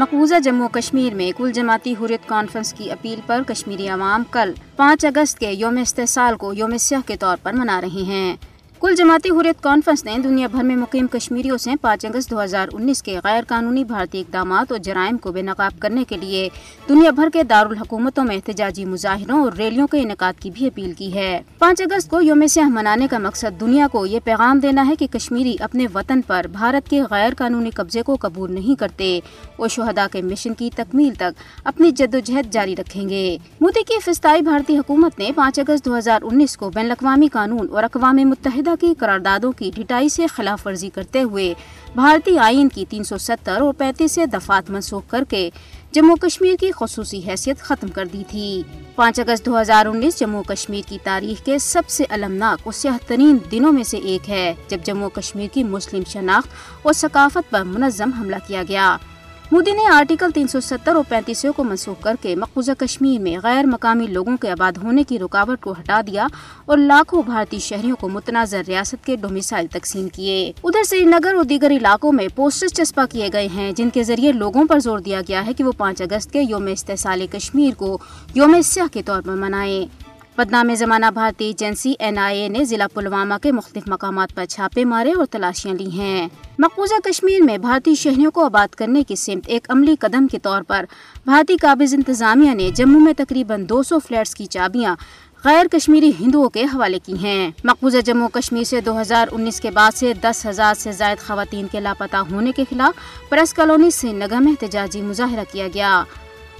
مقبوضہ جموں کشمیر میں کل جماعتی حریت کانفرنس کی اپیل پر کشمیری عوام کل پانچ اگست کے یوم استحصال کو یوم سیاہ کے طور پر منا رہے ہیں۔ کل جماعتی حریت کانفرنس نے دنیا بھر میں مقیم کشمیریوں سے پانچ اگست دو ہزار انیس کے غیر قانونی بھارتی اقدامات اور جرائم کو بے نقاب کرنے کے لیے دنیا بھر کے دارالحکومتوں میں احتجاجی مظاہروں اور ریلیوں کے انعقاد کی بھی اپیل کی ہے۔ پانچ اگست کو یوم سیاہ منانے کا مقصد دنیا کو یہ پیغام دینا ہے کہ کشمیری اپنے وطن پر بھارت کے غیر قانونی قبضے کو قبول نہیں کرتے اور شہدا کے مشن کی تکمیل تک اپنی جدوجہد جاری رکھیں گے۔ مودی کی فستائی بھارتی حکومت نے پانچ اگست دو ہزار انیس کو بین الاقوامی قانون اور اقوام متحدہ کی قراردادوں کی ڈھٹائی سے خلاف ورزی کرتے ہوئے بھارتی آئین کی تین سو ستر اور پینتیس دفعات منسوخ کر کے جموں کشمیر کی خصوصی حیثیت ختم کر دی تھی۔ پانچ اگست دو ہزار انیس جموں کشمیر کی تاریخ کے سب سے المناک اور سیاہ ترین دنوں میں سے ایک ہے۔ جب جموں کشمیر کی مسلم شناخت اور ثقافت پر منظم حملہ کیا گیا مودی نے آرٹیکل تین سو ستر اور پینتیسوں کو منسوخ کر کے مقبوضہ کشمیر میں غیر مقامی لوگوں کے آباد ہونے کی رکاوٹ کو ہٹا دیا اور لاکھوں بھارتی شہریوں کو متنازع ریاست کے ڈومیسائل تقسیم کیے۔ ادھر سری نگر اور دیگر علاقوں میں پوسٹر چسپا کیے گئے ہیں، جن کے ذریعے لوگوں پر زور دیا گیا ہے کہ وہ پانچ اگست کے یوم استحصال کشمیر کو یوم سیاہ کے طور پر منائیں۔ بدنام زمانہ بھارتی ایجنسی این آئی اے نے ضلع پلوامہ کے مختلف مقامات پر چھاپے مارے اور تلاشیاں لی ہیں۔ مقبوضہ کشمیر میں بھارتی شہریوں کو آباد کرنے کی سمت ایک عملی قدم کے طور پر بھارتی قابض انتظامیہ نے جموں میں تقریباً دو سو فلیٹس کی چابیاں غیر کشمیری ہندوؤں کے حوالے کی ہیں۔ مقبوضہ جموں کشمیر سے دو ہزار انیس کے بعد سے دس ہزار سے زائد خواتین کے لاپتہ ہونے کے خلاف پریس کالونی سری نگر میں احتجاجی مظاہرہ کیا گیا۔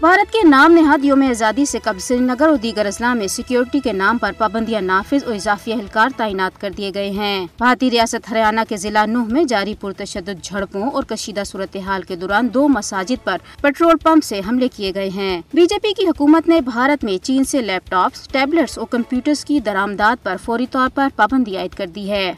بھارت کے نام نہاد یوم آزادی سے قبل سری نگر اور دیگر اضلاع میں سیکیورٹی کے نام پر پابندیاں نافذ اور اضافی اہلکار تعینات کر دیے گئے ہیں۔ بھارتی ریاست ہریانہ کے ضلع نوح میں جاری پرتشدد جھڑپوں اور کشیدہ صورتحال کے دوران دو مساجد پر پیٹرول پمپ سے حملے کیے گئے ہیں۔ بی جے پی کی حکومت نے بھارت میں چین سے لیپ ٹاپس، ٹیبلٹس اور کمپیوٹرز کی درآمدات پر فوری طور پر پابندی عائد کر دی ہے۔